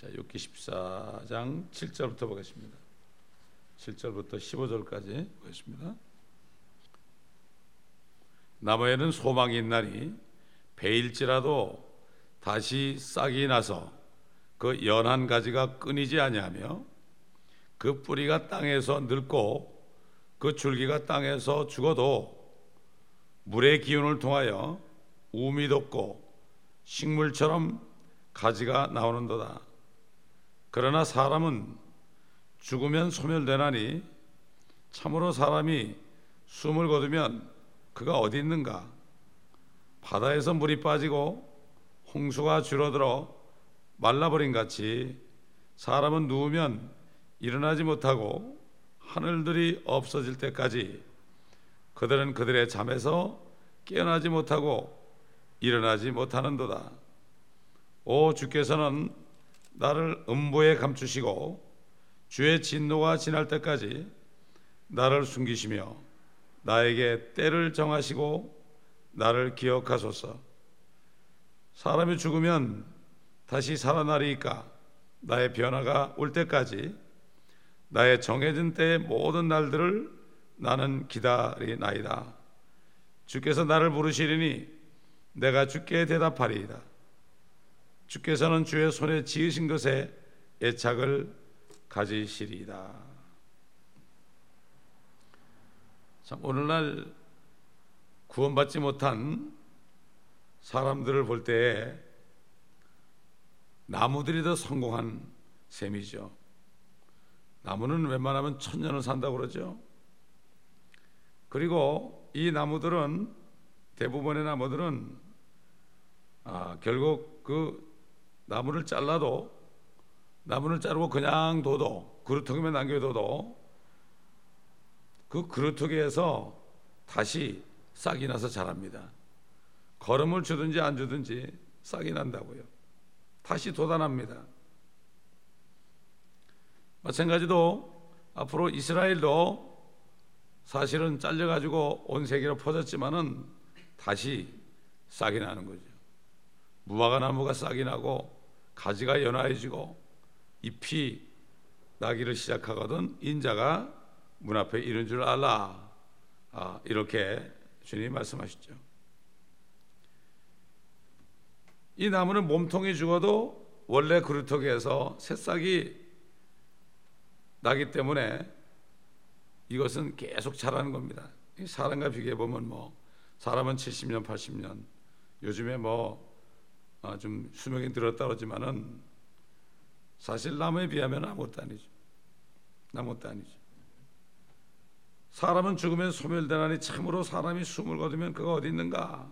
자, 욥기 14장 7절부터 보겠습니다. 7절부터 15절까지 보겠습니다. 나무에는 소망이 있나니 베일지라도 다시 싹이 나서 그 연한 가지가 끊이지 아니하며 그 뿌리가 땅에서 늙고 그 줄기가 땅에서 죽어도 물의 기운을 통하여 우미 돋고 식물처럼 가지가 나오는도다. 그러나 사람은 죽으면 소멸되나니 참으로 사람이 숨을 거두면 그가 어디 있는가? 바다에서 물이 빠지고 홍수가 줄어들어 말라버린 같이 사람은 누우면 일어나지 못하고 하늘들이 없어질 때까지 그들은 그들의 잠에서 깨어나지 못하고 일어나지 못하는도다. 오 주께서는 나를 음보에 감추시고 주의 진노가 지날 때까지 나를 숨기시며 나에게 때를 정하시고 나를 기억하소서. 사람이 죽으면 다시 살아나리까 나의 변화가 올 때까지 나의 정해진 때의 모든 날들을 나는 기다리나이다. 주께서 나를 부르시리니 내가 주께 대답하리이다. 주께서는 주의 손에 지으신 것에 애착을 가지시리이다. 참 오늘날 구원받지 못한 사람들을 볼 때에 나무들이 더 성공한 셈이죠. 나무는 웬만하면 천년을 산다고 그러죠. 그리고 이 나무들은 대부분의 나무들은 아, 결국 그 나무를 잘라도 나무를 자르고 그냥 둬도 그루터기만 남겨둬도 그 그루터기에서 다시 싹이 나서 자랍니다. 걸음을 주든지 안 주든지 싹이 난다고요. 다시 돋아납니다. 마찬가지로 앞으로 이스라엘도 사실은 잘려가지고 온 세계로 퍼졌지만은 다시 싹이 나는 거죠. 무화과 나무가 싹이 나고 가지가 연화해지고 잎이 나기를 시작하거든 인자가 문 앞에 이른 줄 알라 아, 이렇게 주님이 말씀하셨죠. 이 나무는 몸통이 죽어도 원래 그루터기에서 새싹이 나기 때문에 이것은 계속 자라는 겁니다. 사람과 비교해 보면 뭐 사람은 70년, 80년 요즘에 뭐 좀 아, 수명이 늘었다 그러지만은 사실 나무에 비하면 아무것도 아니죠. 아무것도 아니죠. 사람은 죽으면 소멸되나니 참으로 사람이 숨을 거두면 그가 어디 있는가?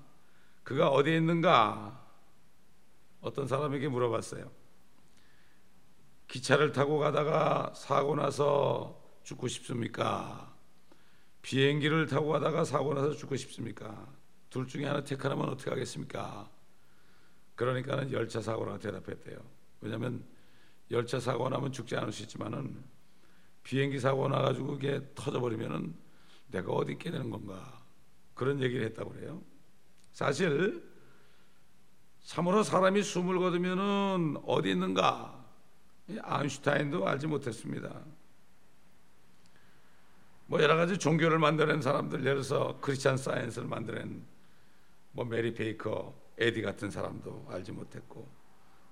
그가 어디 있는가? 어떤 사람에게 물어봤어요. 기차를 타고 가다가 사고 나서 죽고 싶습니까? 비행기를 타고 가다가 사고 나서 죽고 싶습니까? 둘 중에 하나 택하라면 어떻게 하겠습니까? 그러니까는 열차 사고라고 대답했대요. 왜냐하면 열차 사고 나면 죽지 않을 수 있지만은 비행기 사고 나가지고 그게 터져버리면은 내가 어디 있게 되는 건가 그런 얘기를 했다고 그래요. 사실 참으로 사람이 숨을 거두면은 어디 있는가 아인슈타인도 알지 못했습니다. 뭐 여러 가지 종교를 만들어낸 사람들 예를 들어서 크리스찬 사이언스를 만들어낸 뭐 메리 베이커, 에디 같은 사람도 알지 못했고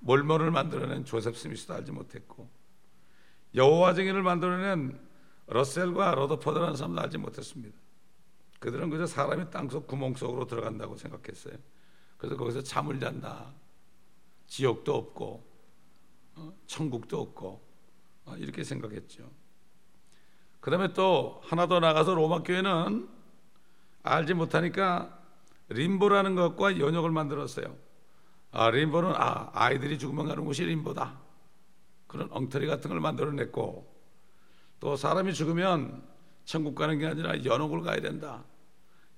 몰몬을 만들어낸 조셉 스미스도 알지 못했고 여호와 증인을 만들어낸 러셀과 러더퍼드라는 사람도 알지 못했습니다. 그들은 그저 사람이 땅속 구멍 속으로 들어간다고 생각했어요. 그래서 거기서 잠을 잔다. 지옥도 없고 어, 천국도 없고 어, 이렇게 생각했죠. 그 다음에 또 하나 더 나가서 로마 교회는 알지 못하니까 림보라는 것과 연역을 만들었어요. 아, 림보는 아, 아이들이 죽으면 가는 곳이 림보다. 그런 엉터리 같은 걸 만들어냈고 또 사람이 죽으면 천국 가는 게 아니라 연옥을 가야 된다.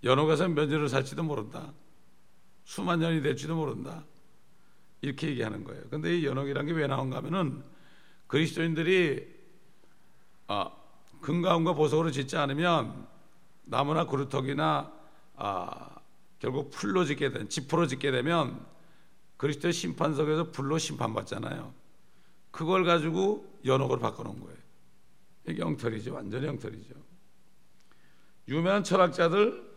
연옥에서 몇 년을 살지도 모른다. 수만 년이 될지도 모른다. 이렇게 얘기하는 거예요. 근데 이 연옥이란 게 왜 나온가 하면은 그리스도인들이 아, 금가운과 보석으로 짓지 않으면 나무나 그루터기나 아, 결국 풀로 짓게 된 지프로 짓게 되면 그리스도의 심판석에서 불로 심판받잖아요. 그걸 가지고 연옥으로 바꿔놓은 거예요. 이게 엉터리죠. 완전히 엉터리죠. 유명한 철학자들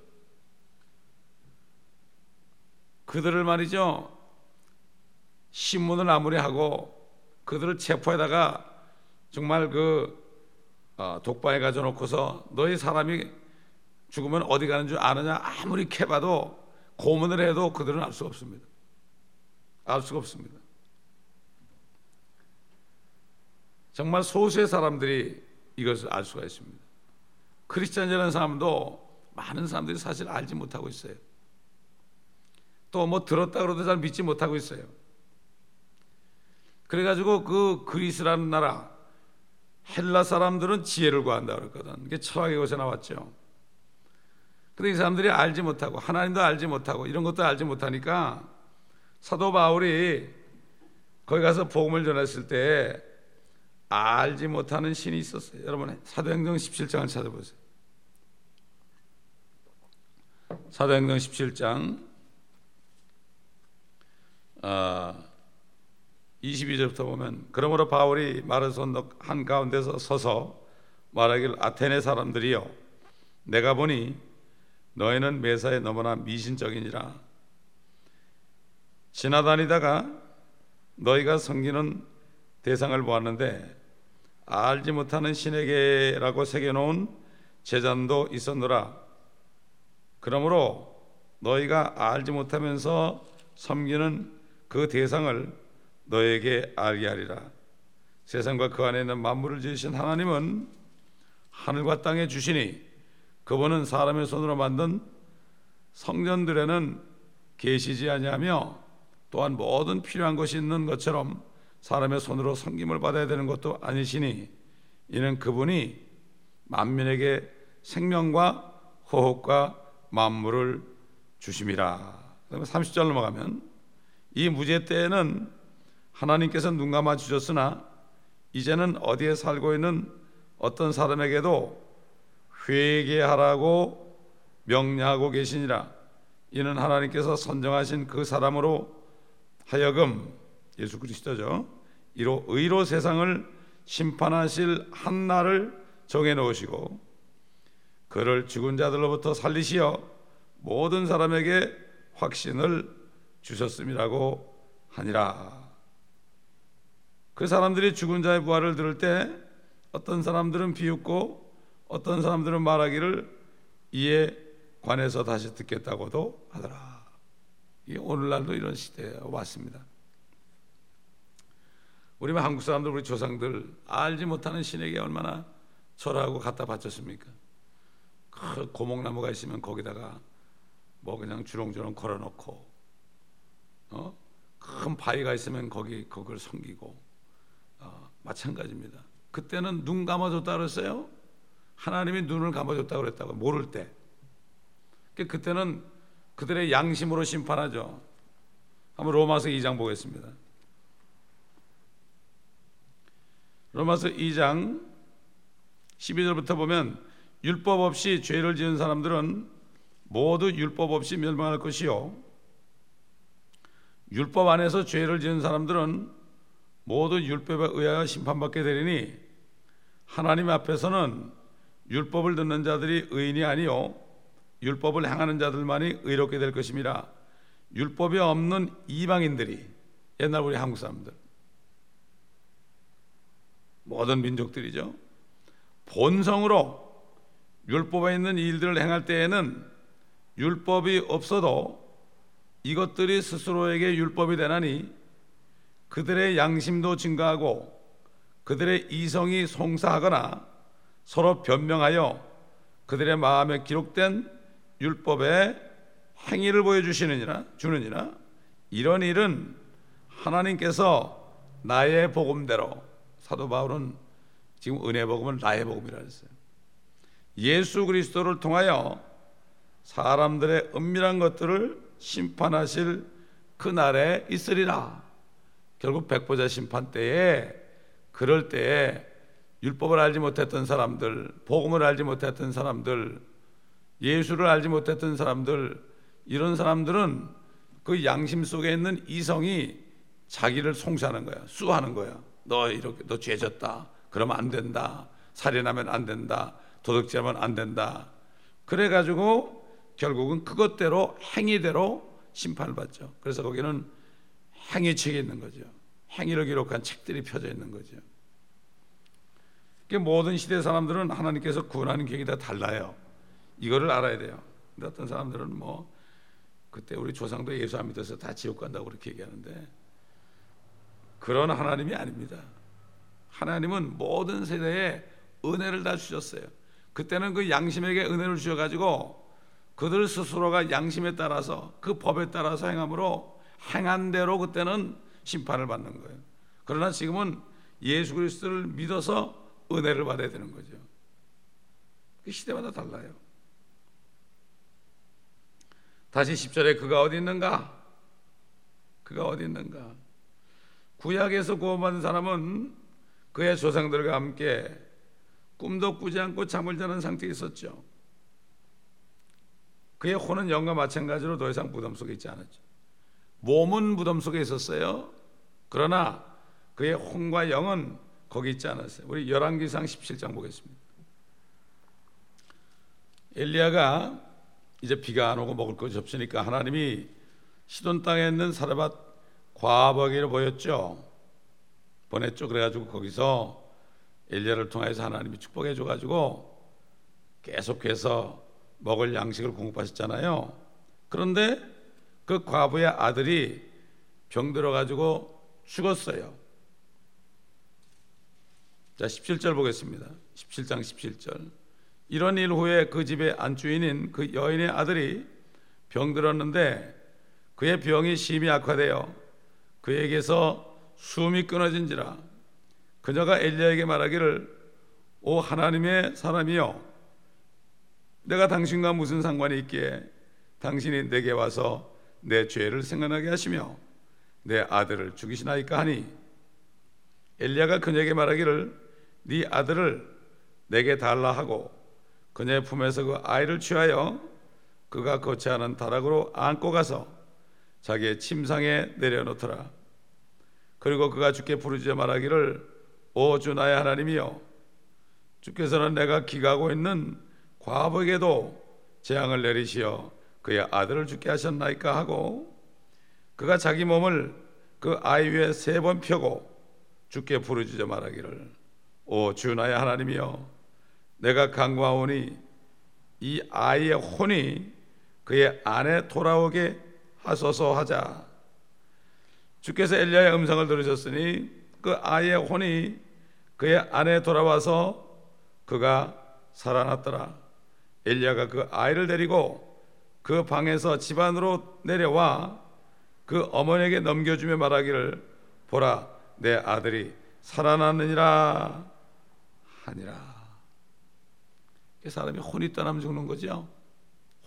그들을 말이죠. 신문을 아무리 하고 그들을 체포에다가 정말 그 어, 독방에 가져놓고서 너희 사람이 죽으면 어디 가는 줄 아느냐 아무리 캐봐도 고문을 해도 그들은 알 수가 없습니다. 알 수가 없습니다. 정말 소수의 사람들이 이것을 알 수가 있습니다. 크리스찬이라는 사람도 많은 사람들이 사실 알지 못하고 있어요. 또 뭐 들었다 그러도 잘 믿지 못하고 있어요. 그래가지고 그 그리스라는 나라 헬라 사람들은 지혜를 구한다 그랬거든. 이게 철학의 것에 나왔죠. 근데 이 사람들이 알지 못하고 하나님도 알지 못하고 이런 것도 알지 못하니까 사도 바울이 거기 가서 복음을 전했을 때 알지 못하는 신이 있었어요. 여러분 사도행전 17장을 찾아보세요. 사도행전 17장 아, 22절부터 보면 그러므로 바울이 마르손 한 가운데서 서서 말하길 아테네 사람들이여 내가 보니 너희는 매사에 너무나 미신적이니라 지나다니다가 너희가 섬기는 대상을 보았는데 알지 못하는 신에게라고 새겨놓은 제잔도 있었노라 그러므로 너희가 알지 못하면서 섬기는 그 대상을 너에게 알게 하리라. 세상과 그 안에 있는 만물을 지으신 하나님은 하늘과 땅에 주시니 그분은 사람의 손으로 만든 성전들에는 계시지 아니하며 또한 모든 필요한 것이 있는 것처럼 사람의 손으로 섬김을 받아야 되는 것도 아니시니 이는 그분이 만민에게 생명과 호흡과 만물을 주심이라. 그다음에 30절 넘어가면 이 무죄 때에는 하나님께서 눈 감아 주셨으나 이제는 어디에 살고 있는 어떤 사람에게도 회개하라고 명령하고 계시니라. 이는 하나님께서 선정하신 그 사람으로 하여금 예수 그리스도죠. 이로 의로 세상을 심판하실 한 날을 정해 놓으시고 그를 죽은 자들로부터 살리시어 모든 사람에게 확신을 주셨음이라고 하니라. 그 사람들이 죽은 자의 부활을 들을 때 어떤 사람들은 비웃고 어떤 사람들은 말하기를 이에 관해서 다시 듣겠다고도 하더라. 오늘날도 이런 시대에 왔습니다. 우리 한국 사람들 우리 조상들 알지 못하는 신에게 얼마나 절하고 갖다 바쳤습니까? 그 고목나무가 있으면 거기다가 뭐 그냥 주렁주렁 걸어놓고 어? 큰 바위가 있으면 거기 그걸 섬기고 마찬가지입니다. 그때는 눈 감아줬다 그랬어요. 하나님이 눈을 감아줬다 그랬다고 모를 때. 그러니까 그때는 그들의 양심으로 심판하죠. 한번 로마서 2장 보겠습니다. 로마서 2장 12절부터 보면 율법 없이 죄를 지은 사람들은 모두 율법 없이 멸망할 것이요 율법 안에서 죄를 지은 사람들은 모두 율법에 의하여 심판받게 되리니 하나님 앞에서는 율법을 듣는 자들이 의인이 아니요 율법을 행하는 자들만이 의롭게 될 것입니다. 율법이 없는 이방인들이 옛날 우리 한국 사람들 모든 민족들이죠. 본성으로 율법에 있는 일들을 행할 때에는 율법이 없어도 이것들이 스스로에게 율법이 되나니 그들의 양심도 증가하고 그들의 이성이 송사하거나 서로 변명하여 그들의 마음에 기록된 율법의 행위를 보여주시느니라 주느니라 이런 일은 하나님께서 나의 복음대로 사도 바울은 지금 은혜 복음은 나의 복음이라 했어요. 예수 그리스도를 통하여 사람들의 은밀한 것들을 심판하실 그 날에 있으리라. 결국 백보자 심판 때에 그럴 때에 율법을 알지 못했던 사람들, 복음을 알지 못했던 사람들, 예수를 알지 못했던 사람들, 이런 사람들은 그 양심 속에 있는 이성이 자기를 송사하는 거야. 수하는 거야. 너 이렇게 너 죄졌다. 그러면 안 된다. 살인하면 안 된다. 도둑질하면 안 된다. 그래 가지고 결국은 그것대로 행위대로 심판을 받죠. 그래서 거기는 행위책이 있는 거죠. 행위를 기록한 책들이 펴져 있는 거죠. 모든 시대 사람들은 하나님께서 구원하는 계획이 다 달라요. 이거를 알아야 돼요. 근데 어떤 사람들은 뭐 그때 우리 조상도 예수 안 믿어서 다 지옥 간다고 그렇게 얘기하는데 그런 하나님이 아닙니다. 하나님은 모든 세대에 은혜를 다 주셨어요. 그때는 그 양심에게 은혜를 주셔가지고 그들 스스로가 양심에 따라서 그 법에 따라서 행함으로 행한 대로 그때는 심판을 받는 거예요. 그러나 지금은 예수 그리스도를 믿어서 은혜를 받아야 되는 거죠. 그 시대마다 달라요. 다시 10절에 그가 어디 있는가? 그가 어디 있는가? 구약에서 구원받은 사람은 그의 조상들과 함께 꿈도 꾸지 않고 잠을 자는 상태에 있었죠. 그의 혼은 영과 마찬가지로 더 이상 무덤 속에 있지 않았죠. 몸은 무덤 속에 있었어요. 그러나 그의 혼과 영은 거기 있지 않았어요. 우리 열왕기상 17장 보겠습니다. 엘리야가 이제 비가 안 오고 먹을 것이 없으니까 하나님이 시돈 땅에 있는 사르밧 과부하기를 보였죠. 보냈죠. 그래가지고 거기서 엘리야를 통해서 하나님이 축복해 줘가지고 계속해서 먹을 양식을 공급하셨잖아요. 그런데 그 과부의 아들이 병 들어가지고 죽었어요. 자, 17절 보겠습니다. 17장 17절. 이런 일 후에 그 집의 안주인인 그 여인의 아들이 병들었는데 그의 병이 심히 악화되어 그에게서 숨이 끊어진지라 그녀가 엘리야에게 말하기를 오 하나님의 사람이여 내가 당신과 무슨 상관이 있기에 당신이 내게 와서 내 죄를 생각나게 하시며 내 아들을 죽이시나이까 하니 엘리야가 그녀에게 말하기를 네 아들을 내게 달라 하고 그녀의 품에서 그 아이를 취하여 그가 거치하는 다락으로 안고 가서 자기의 침상에 내려놓더라. 그리고 그가 주께 부르짖어 말하기를 오 주 나의 하나님이여 주께서는 내가 기가고 있는 과부에게도 재앙을 내리시어 그의 아들을 죽게 하셨나이까 하고 그가 자기 몸을 그 아이 위에 세 번 펴고 주께 부르짖어 말하기를 오 주 나의 하나님이여 내가 강구하오니 이 아이의 혼이 그의 안에 돌아오게 하소서 하자. 주께서 엘리야의 음성을 들으셨으니 그 아이의 혼이 그의 안에 돌아와서 그가 살아났더라. 엘리야가 그 아이를 데리고 그 방에서 집 안으로 내려와 그 어머니에게 넘겨주며 말하기를 보라 내 아들이 살아났느니라 하니라. 사람이 혼이 떠나면 죽는 거죠.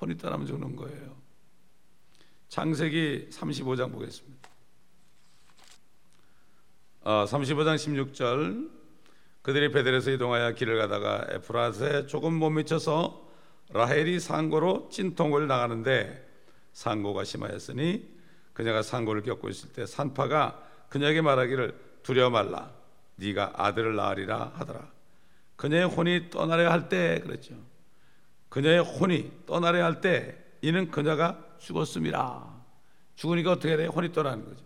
혼이 떠나면 죽는 거예요. 창세기 35장 보겠습니다. 어, 35장 16절 그들이 베델에서 이동하여 길을 가다가 에프라스에 조금 못 미쳐서 라헬이 상고로 찐통을 나가는데 상고가 심하였으니 그녀가 상고를 겪고 있을 때 산파가 그녀에게 말하기를 두려워 말라 네가 아들을 낳으리라 하더라 그녀의 혼이 떠나려 할 때 그랬죠. 그녀의 혼이 떠나려 할 때 이는 그녀가 죽었습니다. 죽으니까 어떻게 돼? 혼이 떠나는 거죠.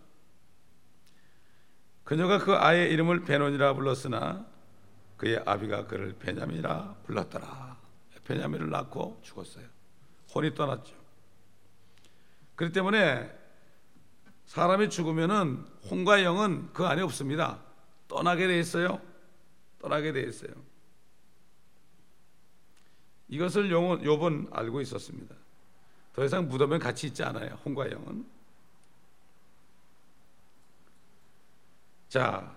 그녀가 그 아이의 이름을 베논이라 불렀으나 그의 아비가 그를 베냐민이라 불렀더라. 베냐민을 낳고 죽었어요. 혼이 떠났죠. 그렇기 때문에 사람이 죽으면은 혼과 영은 그 안에 없습니다. 떠나게 돼 있어요. 떠나게 돼 있어요. 이것을 욥은 알고 있었습니다. 더 이상 무덤에 같이 있지 않아요. 홍과 영은. 자,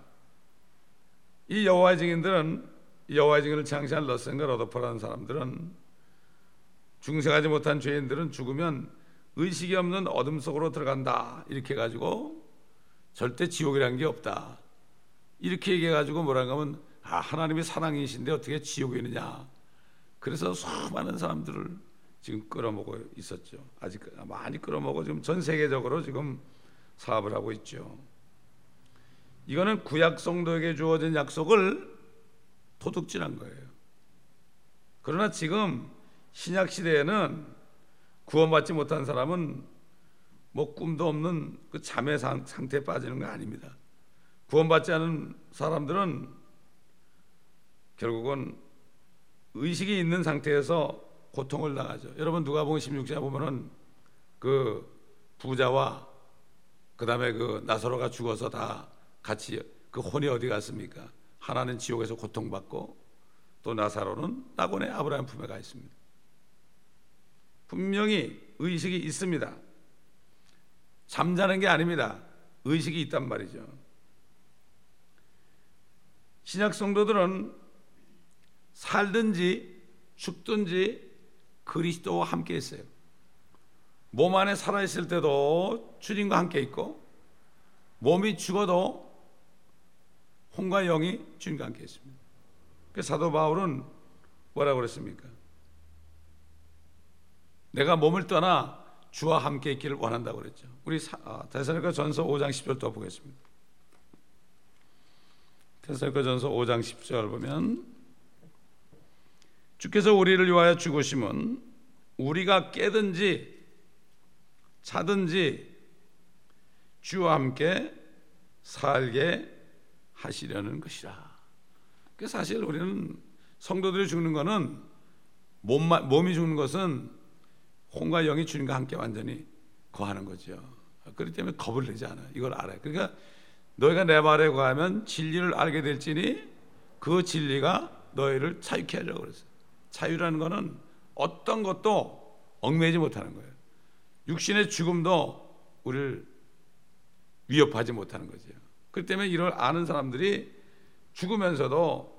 이 여호와의 증인들은 여호와의 증인을 창시한 러센과 러더퍼라는 사람들은 중생하지 못한 죄인들은 죽으면 의식이 없는 어둠 속으로 들어간다 이렇게 가지고 절대 지옥이라는 게 없다 이렇게 얘기해 가지고 뭐라 하면 아 하나님이 사랑이신데 어떻게 지옥이 있느냐 그래서 수많은 사람들을 지금 끌어모고 있었죠. 아직 많이 끌어모고 지금 전 세계적으로 지금 사업을 하고 있죠. 이거는 구약 성도에게 주어진 약속을 도둑질한 거예요. 그러나 지금 신약 시대에는 구원받지 못한 사람은 뭐 꿈도 없는 그 잠의 상 태에 빠지는 거 아닙니다. 구원받지 않은 사람들은 결국은 의식이 있는 상태에서 고통을 당하죠. 여러분 누가복음 16장에 보면은 그 부자와 그 다음에 그 나사로가 죽어서 다 같이 그 혼이 어디 갔습니까? 하나는 지옥에서 고통받고 또 나사로는 낙원의 아브라함 품에 가 있습니다. 분명히 의식이 있습니다. 잠자는 게 아닙니다. 의식이 있단 말이죠. 신약 성도들은 살든지 죽든지 그리스도와 함께 있어요. 몸 안에 살아 있을 때도 주님과 함께 있고 몸이 죽어도 혼과 영이 주님과 함께 있습니다. 그 사도 바울은 뭐라고 그랬습니까? 내가 몸을 떠나 주와 함께 있기를 원한다고 그랬죠. 우리 아, 대사니까 전서 5장 10절 더 보겠습니다. 대사니까 전서 5장 10절 보면 주께서 우리를 위하여 죽으심은 우리가 깨든지 자든지 주와 함께 살게 하시려는 것이라. 그 사실 우리는 성도들이 죽는 것은 몸이 죽는 것은 혼과 영이 주님과 함께 완전히 거하는 거죠. 그렇기 때문에 겁을 내지 않아요. 이걸 알아요. 그러니까 너희가 내 말에 거하면 진리를 알게 될지니 그 진리가 너희를 자유케 하려고 그랬어요. 자유라는 것은 어떤 것도 얽매이지 못하는 거예요. 육신의 죽음도 우리를 위협하지 못하는 거죠. 그렇기 때문에 이걸 아는 사람들이 죽으면서도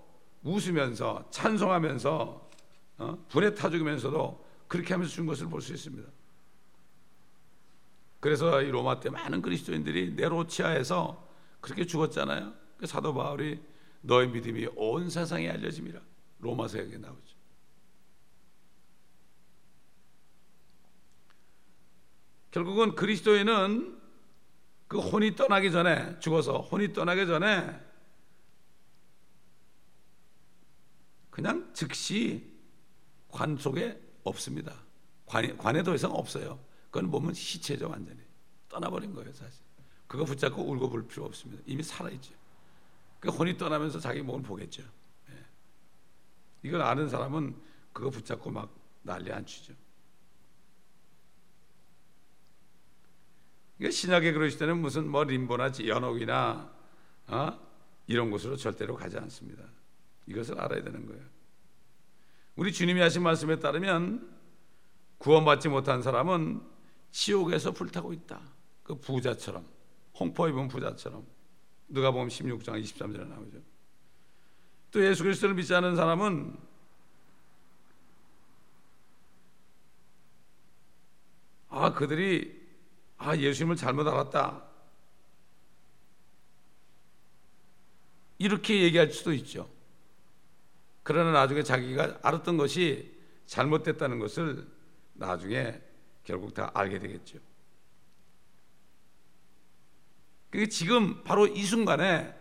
웃으면서 찬송하면서 어? 불에 타 죽으면서도 그렇게 하면서 죽은 것을 볼 수 있습니다. 그래서 이 로마 때 많은 그리스도인들이 네로치아에서 그렇게 죽었잖아요. 그 사도 바울이 너의 믿음이 온 세상에 알려짐이라 로마서에 나오죠. 결국은 그리스도인은 그 혼이 떠나기 전에 죽어서 혼이 떠나기 전에 그냥 즉시 관 속에 없습니다. 관에, 관에 더 이상 없어요. 그건 몸은 시체죠 완전히 떠나버린 거예요 사실. 그거 붙잡고 울고 불 필요 없습니다. 이미 살아있죠. 그 혼이 떠나면서 자기 몸을 보겠죠. 예. 이걸 아는 사람은 그거 붙잡고 막 난리 안 치죠. 그러니까 신약에 그러실 때는 무슨 뭐 림보나 연옥이나 어? 이런 곳으로 절대로 가지 않습니다. 이것을 알아야 되는 거예요. 우리 주님이 하신 말씀에 따르면 구원받지 못한 사람은 지옥에서 불타고 있다. 그 부자처럼 홍포 입은 부자처럼 누가 보면 16장 23절에 나오죠. 또 예수 그리스도를 믿지 않은 사람은 아 그들이 아, 예수님을 잘못 알았다. 이렇게 얘기할 수도 있죠. 그러나 나중에 자기가 알았던 것이 잘못됐다는 것을 나중에 결국 다 알게 되겠죠. 그게 지금 바로 이 순간에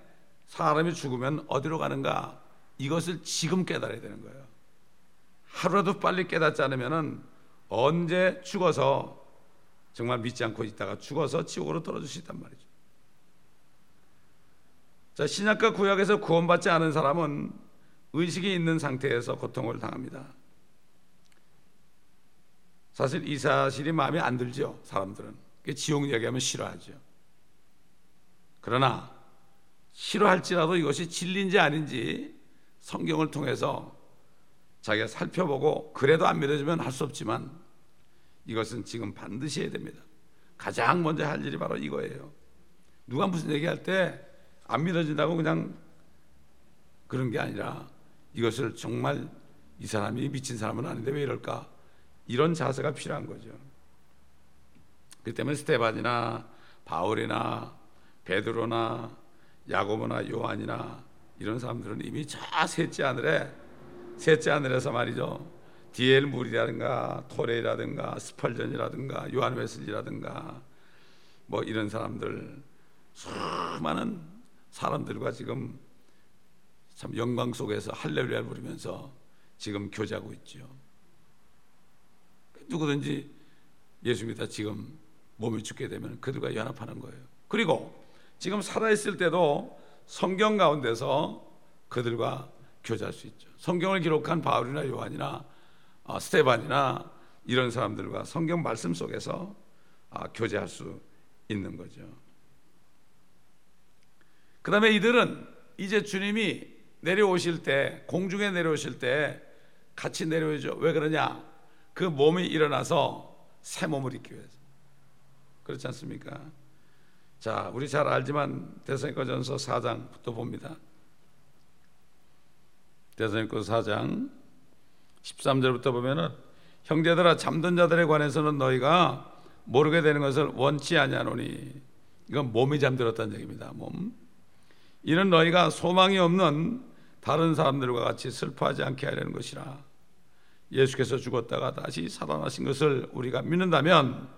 사람이 죽으면 어디로 가는가 이것을 지금 깨달아야 되는 거예요. 하루라도 빨리 깨닫지 않으면 언제 죽어서 정말 믿지 않고 있다가 죽어서 지옥으로 있단 말이죠. 자, 신약과 구약에서 구원받지 않은 사람은 의식이 있는 상태에서 고통을 당합니다. 사실 이 사실이 마음에 안 들죠, 사람들은. 지옥 얘기하면 싫어하죠. 그러나 싫어할지라도 이것이 진리인지 아닌지 성경을 통해서 자기가 살펴보고 그래도 안 믿어지면 할 수 없지만 이것은 지금 반드시 해야 됩니다. 가장 먼저 할 일이 바로 이거예요. 누가 무슨 얘기할 때 안 믿어진다고 그냥 그런 게 아니라 이것을 정말 이 사람이 미친 사람은 아닌데 왜 이럴까? 이런 자세가 필요한 거죠. 그 때문에 스테반이나 바울이나 베드로나 야고보나 요한이나 이런 사람들은 이미 저 셋째 하늘에 셋째 하늘에서 말이죠. 디엘 물이라든가 토레라든가 스펄전이라든가 요한 웨슬리라든가 뭐 이런 사람들 수많은 사람들과 지금 참 영광 속에서 할렐루야 부르면서 지금 교제하고 있죠. 누구든지 예수 믿다 지금 몸이 죽게 되면 그들과 연합하는 거예요. 그리고 지금 살아있을 때도 성경 가운데서 그들과 교제할 수 있죠. 성경을 기록한 바울이나 요한이나 어, 스테반이나 이런 사람들과 성경 말씀 속에서 아, 교제할 수 있는 거죠. 그 다음에 이들은 이제 주님이 내려오실 때, 공중에 내려오실 때 같이 내려오죠. 왜 그러냐? 그 몸이 일어나서 새 몸을 입기 위해서. 그렇지 않습니까? 자, 우리 잘 알지만 대선거전서 4장부터 봅니다. 대선거전서 4장 13절부터 보면은 형제들아 잠든 자들에 관해서는 너희가 모르게 되는 것을 원치 아니하노니 이건 몸이 잠들었다는 얘기입니다. 몸. 이는 너희가 소망이 없는 다른 사람들과 같이 슬퍼하지 않게 하려는 것이라. 예수께서 죽었다가 다시 살아나신 것을 우리가 믿는다면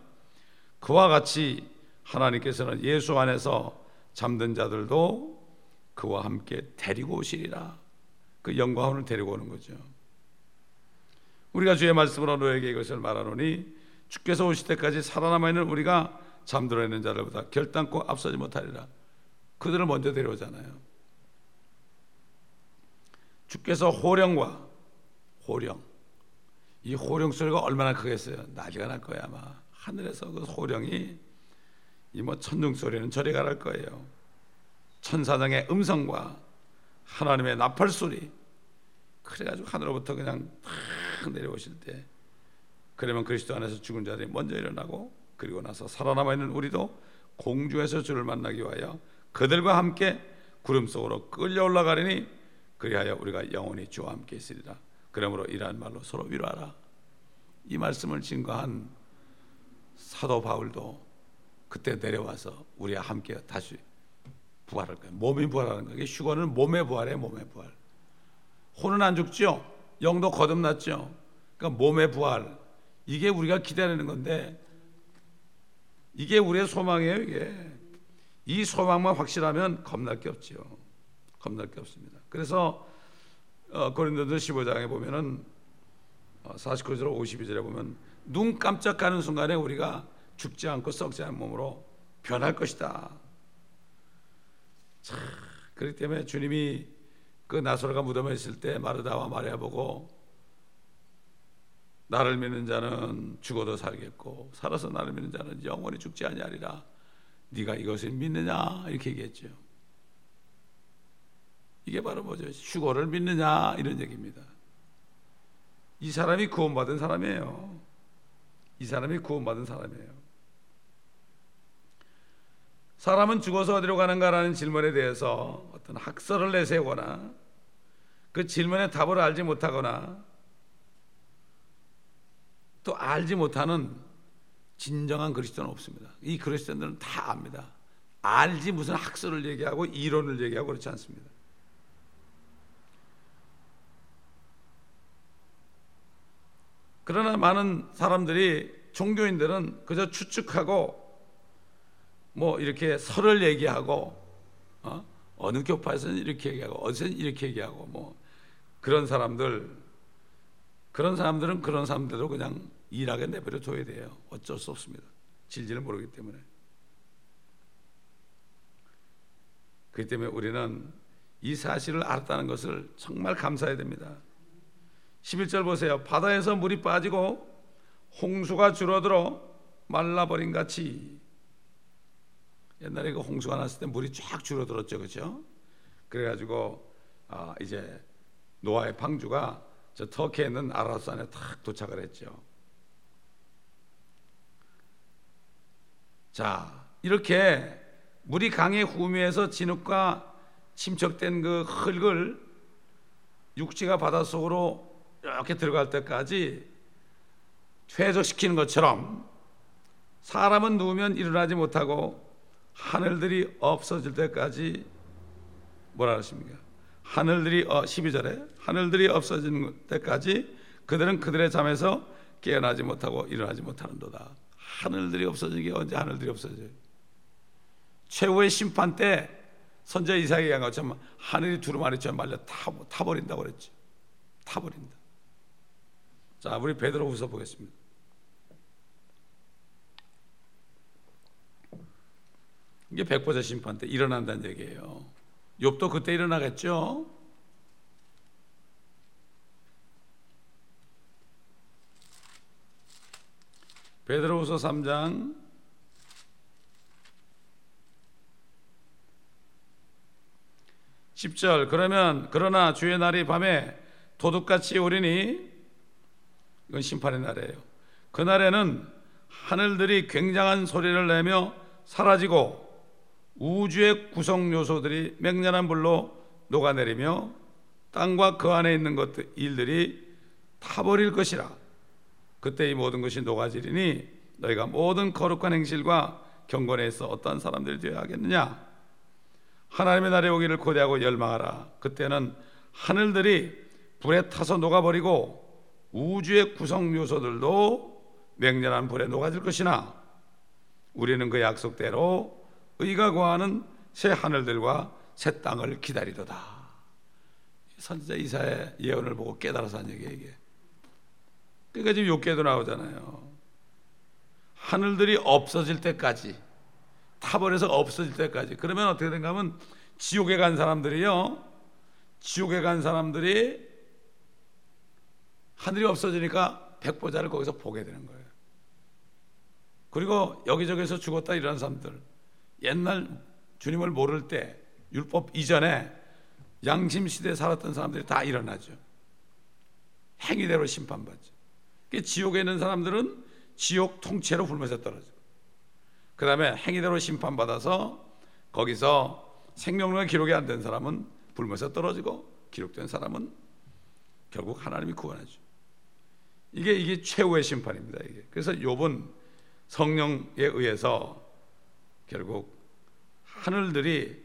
그와 같이 하나님께서는 예수 안에서 잠든 자들도 그와 함께 데리고 오시리라. 그 영광을 데리고 오는 거죠. 우리가 주의 말씀으로 너에게 이것을 말하노니 주께서 오실 때까지 살아남아 있는 우리가 잠들어 있는 자들보다 결단코 앞서지 못하리라. 그들을 먼저 데려오잖아요. 주께서 호령과 호령 이 호령 소리가 얼마나 크겠어요. 난리가 날 거야 아마 하늘에서 그 호령이 이 뭐 천둥 소리는 저리 가랄 거예요. 천사장의 음성과 하나님의 나팔 소리 그래가지고 하늘로부터 그냥 탁 내려오실 때 그러면 그리스도 안에서 죽은 자들이 먼저 일어나고 그리고 나서 살아남아 있는 우리도 공주에서 주를 만나기 위하여 그들과 함께 구름 속으로 끌려 올라가리니 그리하여 우리가 영원히 주와 함께 있으리라. 그러므로 이러한 말로 서로 위로하라. 이 말씀을 증거한 사도 바울도 그때 내려와서 우리와 함께 다시 부활할 거예요. 몸이 부활하는 거예요. 휴거는 몸의 부활에 몸의 부활. 혼은 안 죽죠. 영도 거듭났죠. 그러니까 몸의 부활. 이게 우리가 기다리는 건데 이게 우리의 소망이에요. 이게 이 소망만 확실하면 겁날 게 없죠. 겁날 게 없습니다. 그래서 어, 고린도서 15장에 보면은 49절 어, 52절에 보면 눈 깜짝하는 순간에 우리가 죽지 않고 썩지 않은 몸으로 변할 것이다. 자, 그렇기 때문에 주님이 그 나사로가 무덤에 있을 때 마르다와 마리아 보고 나를 믿는 자는 죽어도 살겠고 살아서 나를 믿는 자는 영원히 죽지 아니하리라. 네가 이것을 믿느냐 이렇게 얘기했죠. 이게 바로 뭐죠? 휴거를 믿느냐 이런 얘기입니다. 이 사람이 구원받은 사람이에요. 이 사람이 구원받은 사람이에요. 사람은 죽어서 어디로 가는가라는 질문에 대해서 어떤 학설을 내세우거나 그 질문에 답을 알지 못하거나 또 알지 못하는 진정한 그리스도는 없습니다. 이 그리스도인들은 다 압니다. 알지 무슨 학설을 얘기하고 이론을 얘기하고 그렇지 않습니다. 그러나 많은 사람들이 종교인들은 그저 추측하고 뭐 이렇게 설을 얘기하고 어? 어느 교파에서는 이렇게 얘기하고 어디서는 이렇게 얘기하고 뭐 그런 사람들 그런 사람들은 그런 사람들로 그냥 일하게 내버려 둬야 돼요. 어쩔 수 없습니다. 질질을 모르기 때문에. 그렇기 때문에 우리는 이 사실을 알았다는 것을 정말 감사해야 됩니다. 11절 보세요. 바다에서 물이 빠지고 홍수가 줄어들어 말라버린 같이 옛날에 그 홍수가 났을 때 물이 쫙 줄어들었죠, 그렇죠? 그래가지고 아, 이제 노아의 방주가 저 터키에 있는 아라산에 탁 도착을 했죠. 자, 이렇게 물이 강의 후미에서 진흙과 침척된 그 흙을 육지가 바닷속으로 이렇게 들어갈 때까지 퇴적시키는 것처럼 사람은 누우면 일어나지 못하고 하늘들이 없어질 때까지 뭐라 하십니까? 하늘들이 어, 12절에 하늘들이 없어지는 때까지 그들은 그들의 잠에서 깨어나지 못하고 일어나지 못하는도다. 하늘들이 없어지는 게 언제 하늘들이 없어져요? 최후의 심판 때 선자 이삭이 한 것처럼 하늘이 두루마리처럼 말려 타, 타버린다고 그랬죠. 타버린다. 자, 우리 베드로 후서 보겠습니다. 이게 백보자 심판 때 일어난다는 얘기예요. 욥도 그때 일어나겠죠. 베드로후서 3장 10절 그러면 그러나 주의 날이 밤에 도둑같이 오리니 이건 심판의 날이에요. 그 날에는 하늘들이 굉장한 소리를 내며 사라지고 우주의 구성 요소들이 맹렬한 불로 녹아내리며 땅과 그 안에 있는 것들 일들이 타버릴 것이라. 그때 이 모든 것이 녹아지리니 너희가 모든 거룩한 행실과 경건에서 어떠한 사람들이 되어야 하겠느냐? 하나님의 날에 오기를 고대하고 열망하라. 그때는 하늘들이 불에 타서 녹아버리고 우주의 구성 요소들도 맹렬한 불에 녹아질 것이나 우리는 그 약속대로 의가 거하는 새 하늘들과 새 땅을 기다리도다. 선지자 이사의 예언을 보고 깨달아서 한 얘기예요, 이게. 그러니까 지금 욕계도 나오잖아요. 하늘들이 없어질 때까지 타버려서 없어질 때까지 그러면 어떻게 된가 하면 지옥에 간 사람들이요. 지옥에 간 사람들이 하늘이 없어지니까 백보자를 거기서 보게 되는 거예요. 그리고 여기저기서 죽었다 이런 사람들 옛날 주님을 모를 때 율법 이전에 양심 시대에 살았던 사람들이 다 일어나죠. 행위대로 심판받죠. 지옥에 있는 사람들은 지옥 통째로 굶어서 떨어져. 그 다음에 행위대로 심판받아서 거기서 생명력의 기록이 안 된 사람은 불면서 떨어지고 기록된 사람은 결국 하나님이 구원하죠. 이게 이게 최후의 심판입니다. 이게. 그래서 욥은 성령에 의해서 결국 하늘들이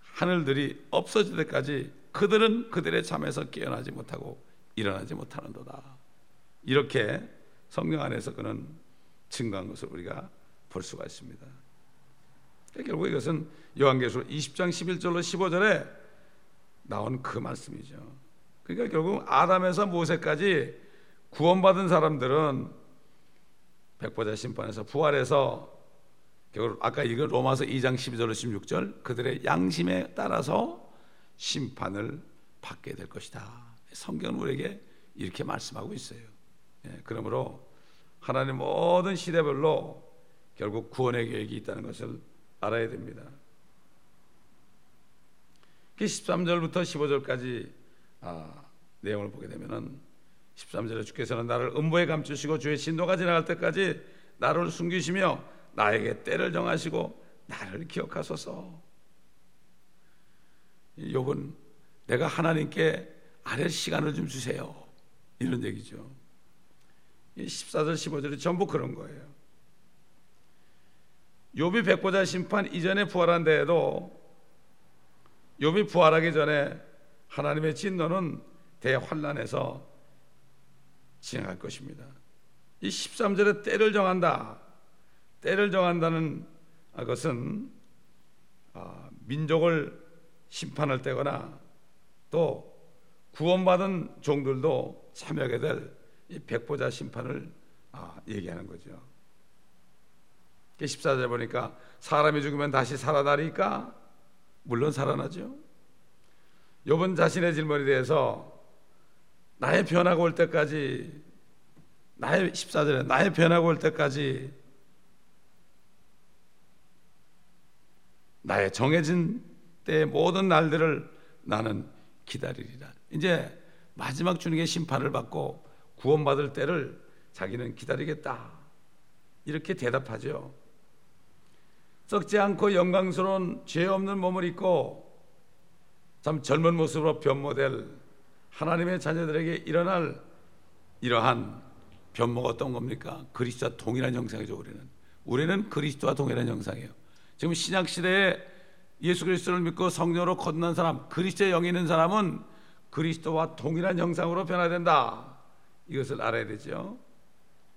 하늘들이 없어질 때까지 그들은 그들의 잠에서 깨어나지 못하고 일어나지 못하는도다. 이렇게 성령 안에서 그는 증거한 것을 우리가 볼 수가 있습니다. 결국 이것은 요한계시록 20장 11절로 15절에 나온 그 말씀이죠. 그러니까 결국 아담에서 모세까지 구원받은 사람들은 백보자 심판에서 부활해서 결국 아까 이거 로마서 2장 12절로 16절 그들의 양심에 따라서 심판을 받게 될 것이다. 성경은 우리에게 이렇게 말씀하고 있어요. 예, 그러므로 하나님 모든 시대별로 결국 구원의 계획이 있다는 것을 알아야 됩니다. 13절부터 15절까지 아, 내용을 보게 되면은 13절에 주께서는 나를 음보에 감추시고 주의 진도가 지나갈 때까지 나를 숨기시며 나에게 때를 정하시고 나를 기억하소서. 욥은 내가 하나님께 아랠 시간을 좀 주세요. 이런 얘기죠. 14절 15절이 전부 그런 거예요. 욥이 백보자 심판 이전에 부활한 데에도 욥이 부활하기 전에 하나님의 진노는 대환란에서 진행할 것입니다. 이 13절에 때를 정한다. 때를 정한다는 것은 아, 민족을 심판할 때거나 또 구원받은 종들도 참여하게 될 백보자 심판을 아, 얘기하는 거죠. 14절 보니까 사람이 죽으면 다시 살아나리까? 물론 살아나죠. 요번 자신의 질문에 대해서 나의 변화가 올 때까지 나의 14절에 나의 변화가 올 때까지 나의 정해진 때의 모든 날들을 나는 기다리리라. 이제 마지막 주님의 심판을 받고 구원받을 때를 자기는 기다리겠다. 이렇게 대답하죠. 썩지 않고 영광스러운 죄 없는 몸을 입고 참 젊은 모습으로 변모될 하나님의 자녀들에게 일어날 이러한 변모가 어떤 겁니까? 그리스도와 동일한 형상이죠, 우리는. 우리는 그리스도와 동일한 형상이에요. 지금 신약 시대에 예수 그리스도를 믿고 성령으로 거듭난 사람, 그리스도의 영이 있는 사람은 그리스도와 동일한 형상으로 변화된다. 이것을 알아야 되죠.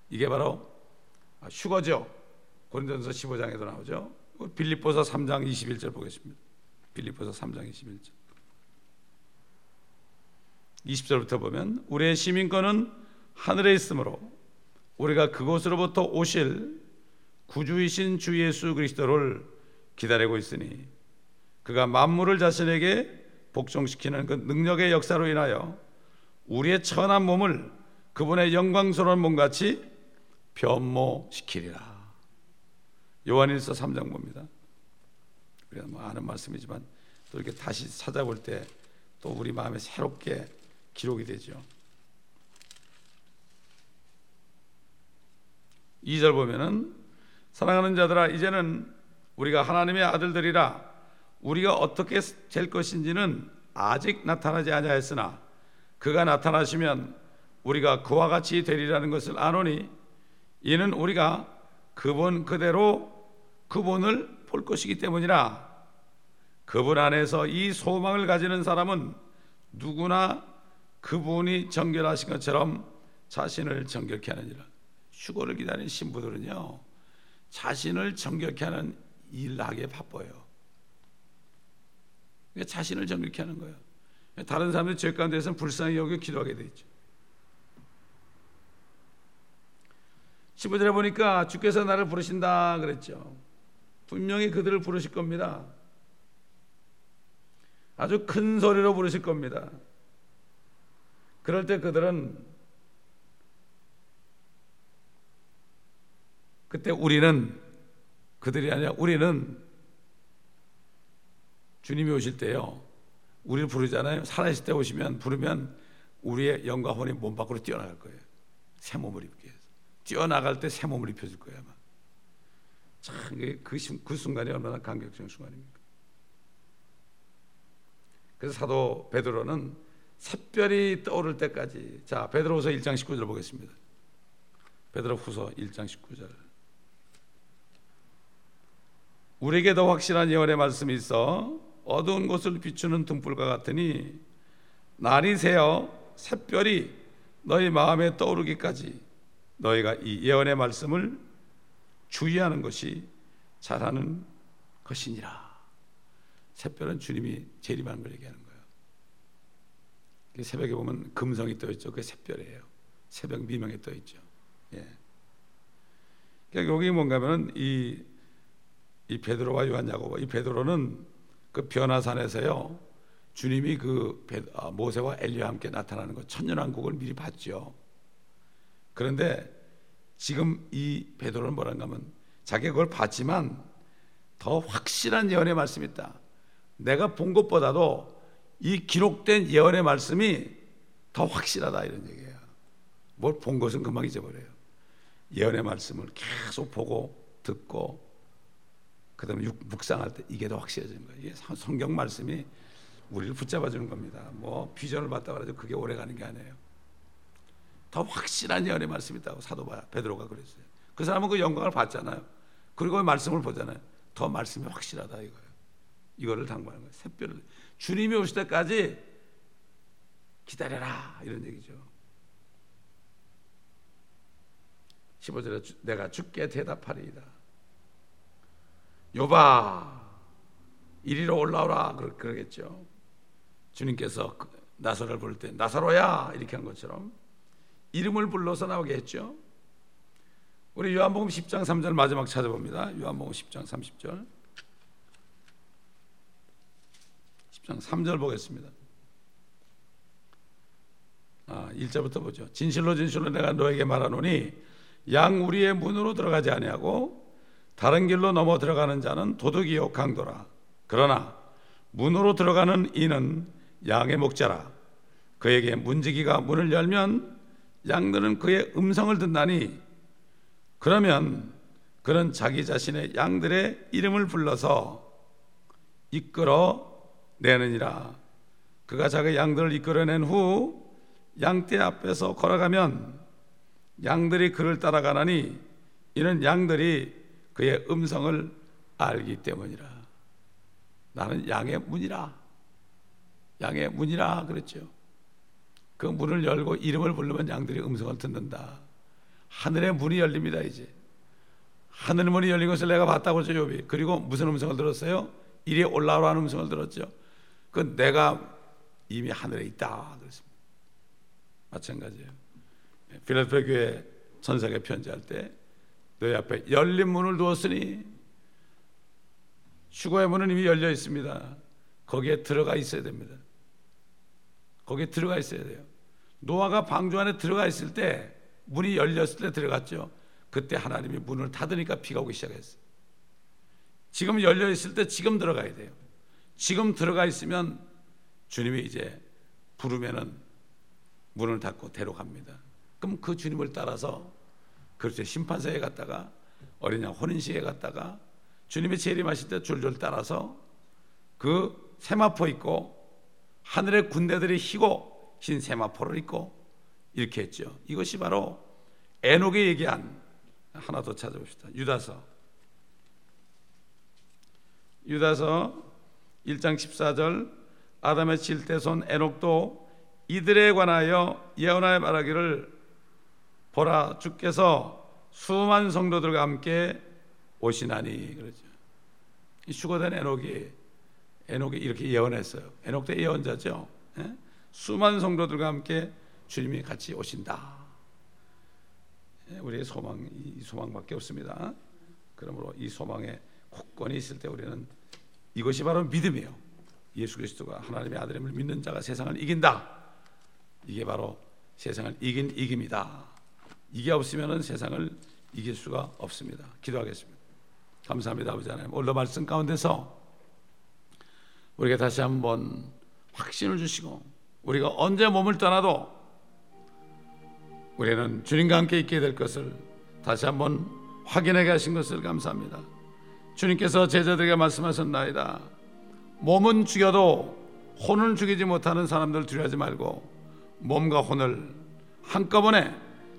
이게 바로 휴거죠. 고린도전서 15장에도 나오죠. 빌립보서 3장 21절 보겠습니다. 빌립보서 3장 21절. 20절부터 보면 우리의 시민권은 하늘에 있으므로 우리가 그곳으로부터 오실 구주이신 주 예수 그리스도를 기다리고 있으니 그가 만물을 자신에게 복종시키는 그 능력의 역사로 인하여 우리의 천한 몸을 그분의 영광스러운 몸같이 변모시키리라. 요한일서 3장 봅니다. 우리가 뭐 아는 말씀이지만 또 이렇게 다시 찾아볼 때 또 우리 마음에 새롭게 기록이 되죠. 2절 보면은 사랑하는 자들아 이제는 우리가 하나님의 아들들이라 우리가 어떻게 될 것인지는 아직 나타나지 아니하였으나 그가 나타나시면 우리가 그와 같이 되리라는 것을 아노니 이는 우리가 그분 그대로 그분을 볼 것이기 때문이라 그분 안에서 이 소망을 가지는 사람은 누구나 그분이 정결하신 것처럼 자신을 정결케 하느니라 휴거를 기다리는 신부들은요 자신을 정결케 하는 일하기에 바빠요. 자신을 정결케 하는 거예요. 다른 사람들 죄 가운데서는 불쌍히 여겨 기도하게 돼 있죠. 15절에 보니까 주께서 나를 부르신다 그랬죠. 분명히 그들을 부르실 겁니다. 아주 큰 소리로 부르실 겁니다. 그럴 때 그들은 그때 우리는 그들이 아니라 우리는 주님이 오실 때요. 우리를 부르잖아요. 살아있을 때 오시면 부르면 우리의 영과 혼이 몸 밖으로 뛰어나갈 거예요. 새 몸을 입게 해서. 뛰어나갈 때 새 몸을 입혀줄 거예요. 아마. 참, 그, 그 순간이 얼마나 감격적인 순간입니까? 그래서 사도 베드로는 샛별이 떠오를 때까지 자 베드로후서 1장 19절 보겠습니다. 베드로후서 1장 19절 우리에게 더 확실한 예언의 말씀이 있어 어두운 곳을 비추는 등불과 같으니 날이 새어 샛별이 너희 마음에 떠오르기까지 너희가 이 예언의 말씀을 주의하는 것이 잘하는 것이니라. 새별은 주님이 재림하는 걸 얘기하는 거예요. 새벽에 보면 금성이 떠 있죠. 그게 새별이에요. 새벽 미명에 떠 있죠. 예. 그러니까 여기 뭔가면 이, 이 베드로와 요한 야고보, 이 베드로는 그 변화산에서요. 주님이 그 아, 모세와 엘리와 함께 나타나는 거 천년왕국을 미리 봤죠. 그런데 지금 이 베드로는 뭐란가 하면 자기가 그걸 봤지만 더 확실한 예언의 말씀이 있다. 내가 본 것보다도 이 기록된 예언의 말씀이 더 확실하다 이런 얘기예요. 뭘 본 것은 금방 잊어버려요. 예언의 말씀을 계속 보고 듣고 그다음에 묵상할 때 이게 더 확실해지는 거예요. 이게 성경 말씀이 우리를 붙잡아 주는 겁니다. 뭐 비전을 받다 그래도 그게 오래 가는 게 아니에요. 더 확실한 예언의 말씀이 있다고 사도 베드로가 그랬어요. 그 사람은 그 영광을 봤잖아요. 그리고 말씀을 보잖아요. 더 말씀이 확실하다 이거예요. 이거를 당부하는 거예요. 샛별을 주님이 오실 때까지 기다려라 이런 얘기죠. 15절에 내가 죽게 대답하리이다. 요바 이리로 올라오라 그러 겠죠. 주님께서 그 나사로를 부를 때 나사로야 이렇게 한 것처럼 이름을 불러서 나오게 했죠. 우리 요한복음 10장 3절 마지막 찾아봅니다. 요한복음 10장 30절. 10장 3절 보겠습니다. 아, 1절부터 보죠. 진실로 진실로 내가 너에게 말하노니 양 우리의 문으로 들어가지 아니하고 다른 길로 넘어 들어가는 자는 도둑이요 강도라. 그러나 문으로 들어가는 이는 양의 목자라. 그에게 문지기가 문을 열면 양들은 그의 음성을 듣나니 그러면 그는 자기 자신의 양들의 이름을 불러서 이끌어 내느니라. 그가 자기 양들을 이끌어낸 후 양떼 앞에서 걸어가면 양들이 그를 따라가나니 이는 양들이 그의 음성을 알기 때문이라. 나는 양의 문이라. 양의 문이라 그랬죠. 그 문을 열고 이름을 부르면 양들이 음성을 듣는다. 하늘의 문이 열립니다, 이제. 하늘 문이 열린 것을 내가 봤다고 그러죠 욥이. 그리고 무슨 음성을 들었어요? 이리 올라오라는 음성을 들었죠. 그 내가 이미 하늘에 있다 그랬습니다. 마찬가지예요. 필라델피아 교회 천사가 편지할 때 너희 앞에 열린 문을 두었으니 휴거의 문은 이미 열려 있습니다. 거기에 들어가 있어야 됩니다. 거기에 들어가 있어야 돼요. 노아가 방주 안에 들어가 있을 때 문이 열렸을 때 들어갔죠. 그때 하나님이 문을 닫으니까 비가 오기 시작했어요. 지금 열려 있을 때 지금 들어가야 돼요. 지금 들어가 있으면 주님이 이제 부르면은 문을 닫고 데려갑니다. 그럼 그 주님을 따라서 그렇죠. 심판서에 갔다가 어린 양 혼인식에 갔다가 주님이 재림하실 때 줄줄 따라서 그 세마포 있고 하늘의 군대들이 희고 흰 세마포를 입고 이렇게 했죠. 이것이 바로 에녹이 얘기한 하나 더 찾아봅시다. 유다서 유다서 1장 14절 아담의 칠대손 에녹도 이들에 관하여 예언하여 말하기를 보라 주께서 수많은 성도들과 함께 오시나니 그러죠. 휴거된 에녹이 에녹이 이렇게 예언했어요. 에녹도 예언자죠. 예? 수많은 성도들과 함께 주님이 같이 오신다. 예? 우리의 소망 이 소망밖에 없습니다. 그러므로 이 소망에 굳건히 있을 때 우리는 이것이 바로 믿음이에요. 예수 그리스도가 하나님의 아들임을 믿는 자가 세상을 이긴다. 이게 바로 세상을 이긴 이김이다. 이게 없으면 세상을 이길 수가 없습니다. 기도하겠습니다. 감사합니다, 아버지 하나님. 오늘 말씀 가운데서 우리가 다시 한번 확신을 주시고 우리가 언제 몸을 떠나도 우리는 주님과 함께 있게 될 것을 다시 한번 확인하게 하신 것을 감사합니다. 주님께서 제자들에게 말씀하셨나이다. 몸은 죽여도 혼을 죽이지 못하는 사람들 두려워하지 말고 몸과 혼을 한꺼번에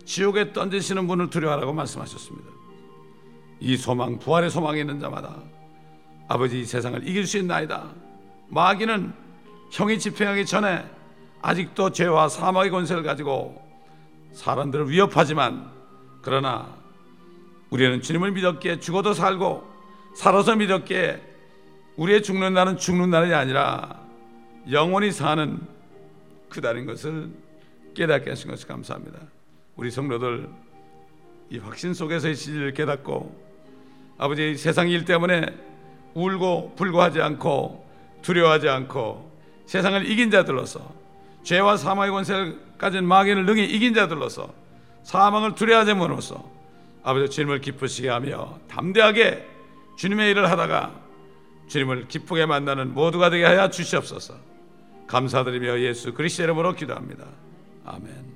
지옥에 던지시는 분을 두려워하라고 말씀하셨습니다. 이 소망, 부활의 소망이 있는 자마다 아버지 이 세상을 이길 수 있나이다. 마귀는 형이 집행하기 전에 아직도 죄와 사망의 권세를 가지고 사람들을 위협하지만 그러나 우리는 주님을 믿었기에 죽어도 살고 살아서 믿었기에 우리의 죽는 날은 죽는 날이 아니라 영원히 사는 그날인 것을 깨닫게 하신 것을 감사합니다. 우리 성도들 이 확신 속에서의 진리를 깨닫고 아버지 세상 일 때문에 울고 불고하지 않고 두려워하지 않고 세상을 이긴 자들로서 죄와 사망의 권세를 가진 마귀를 능히 이긴 자들로서 사망을 두려워하지 못으로써 아버지 주님을 기쁘시게 하며 담대하게 주님의 일을 하다가 주님을 기쁘게 만나는 모두가 되게 하여 주시옵소서. 감사드리며 예수 그리스도 이름으로 기도합니다. 아멘.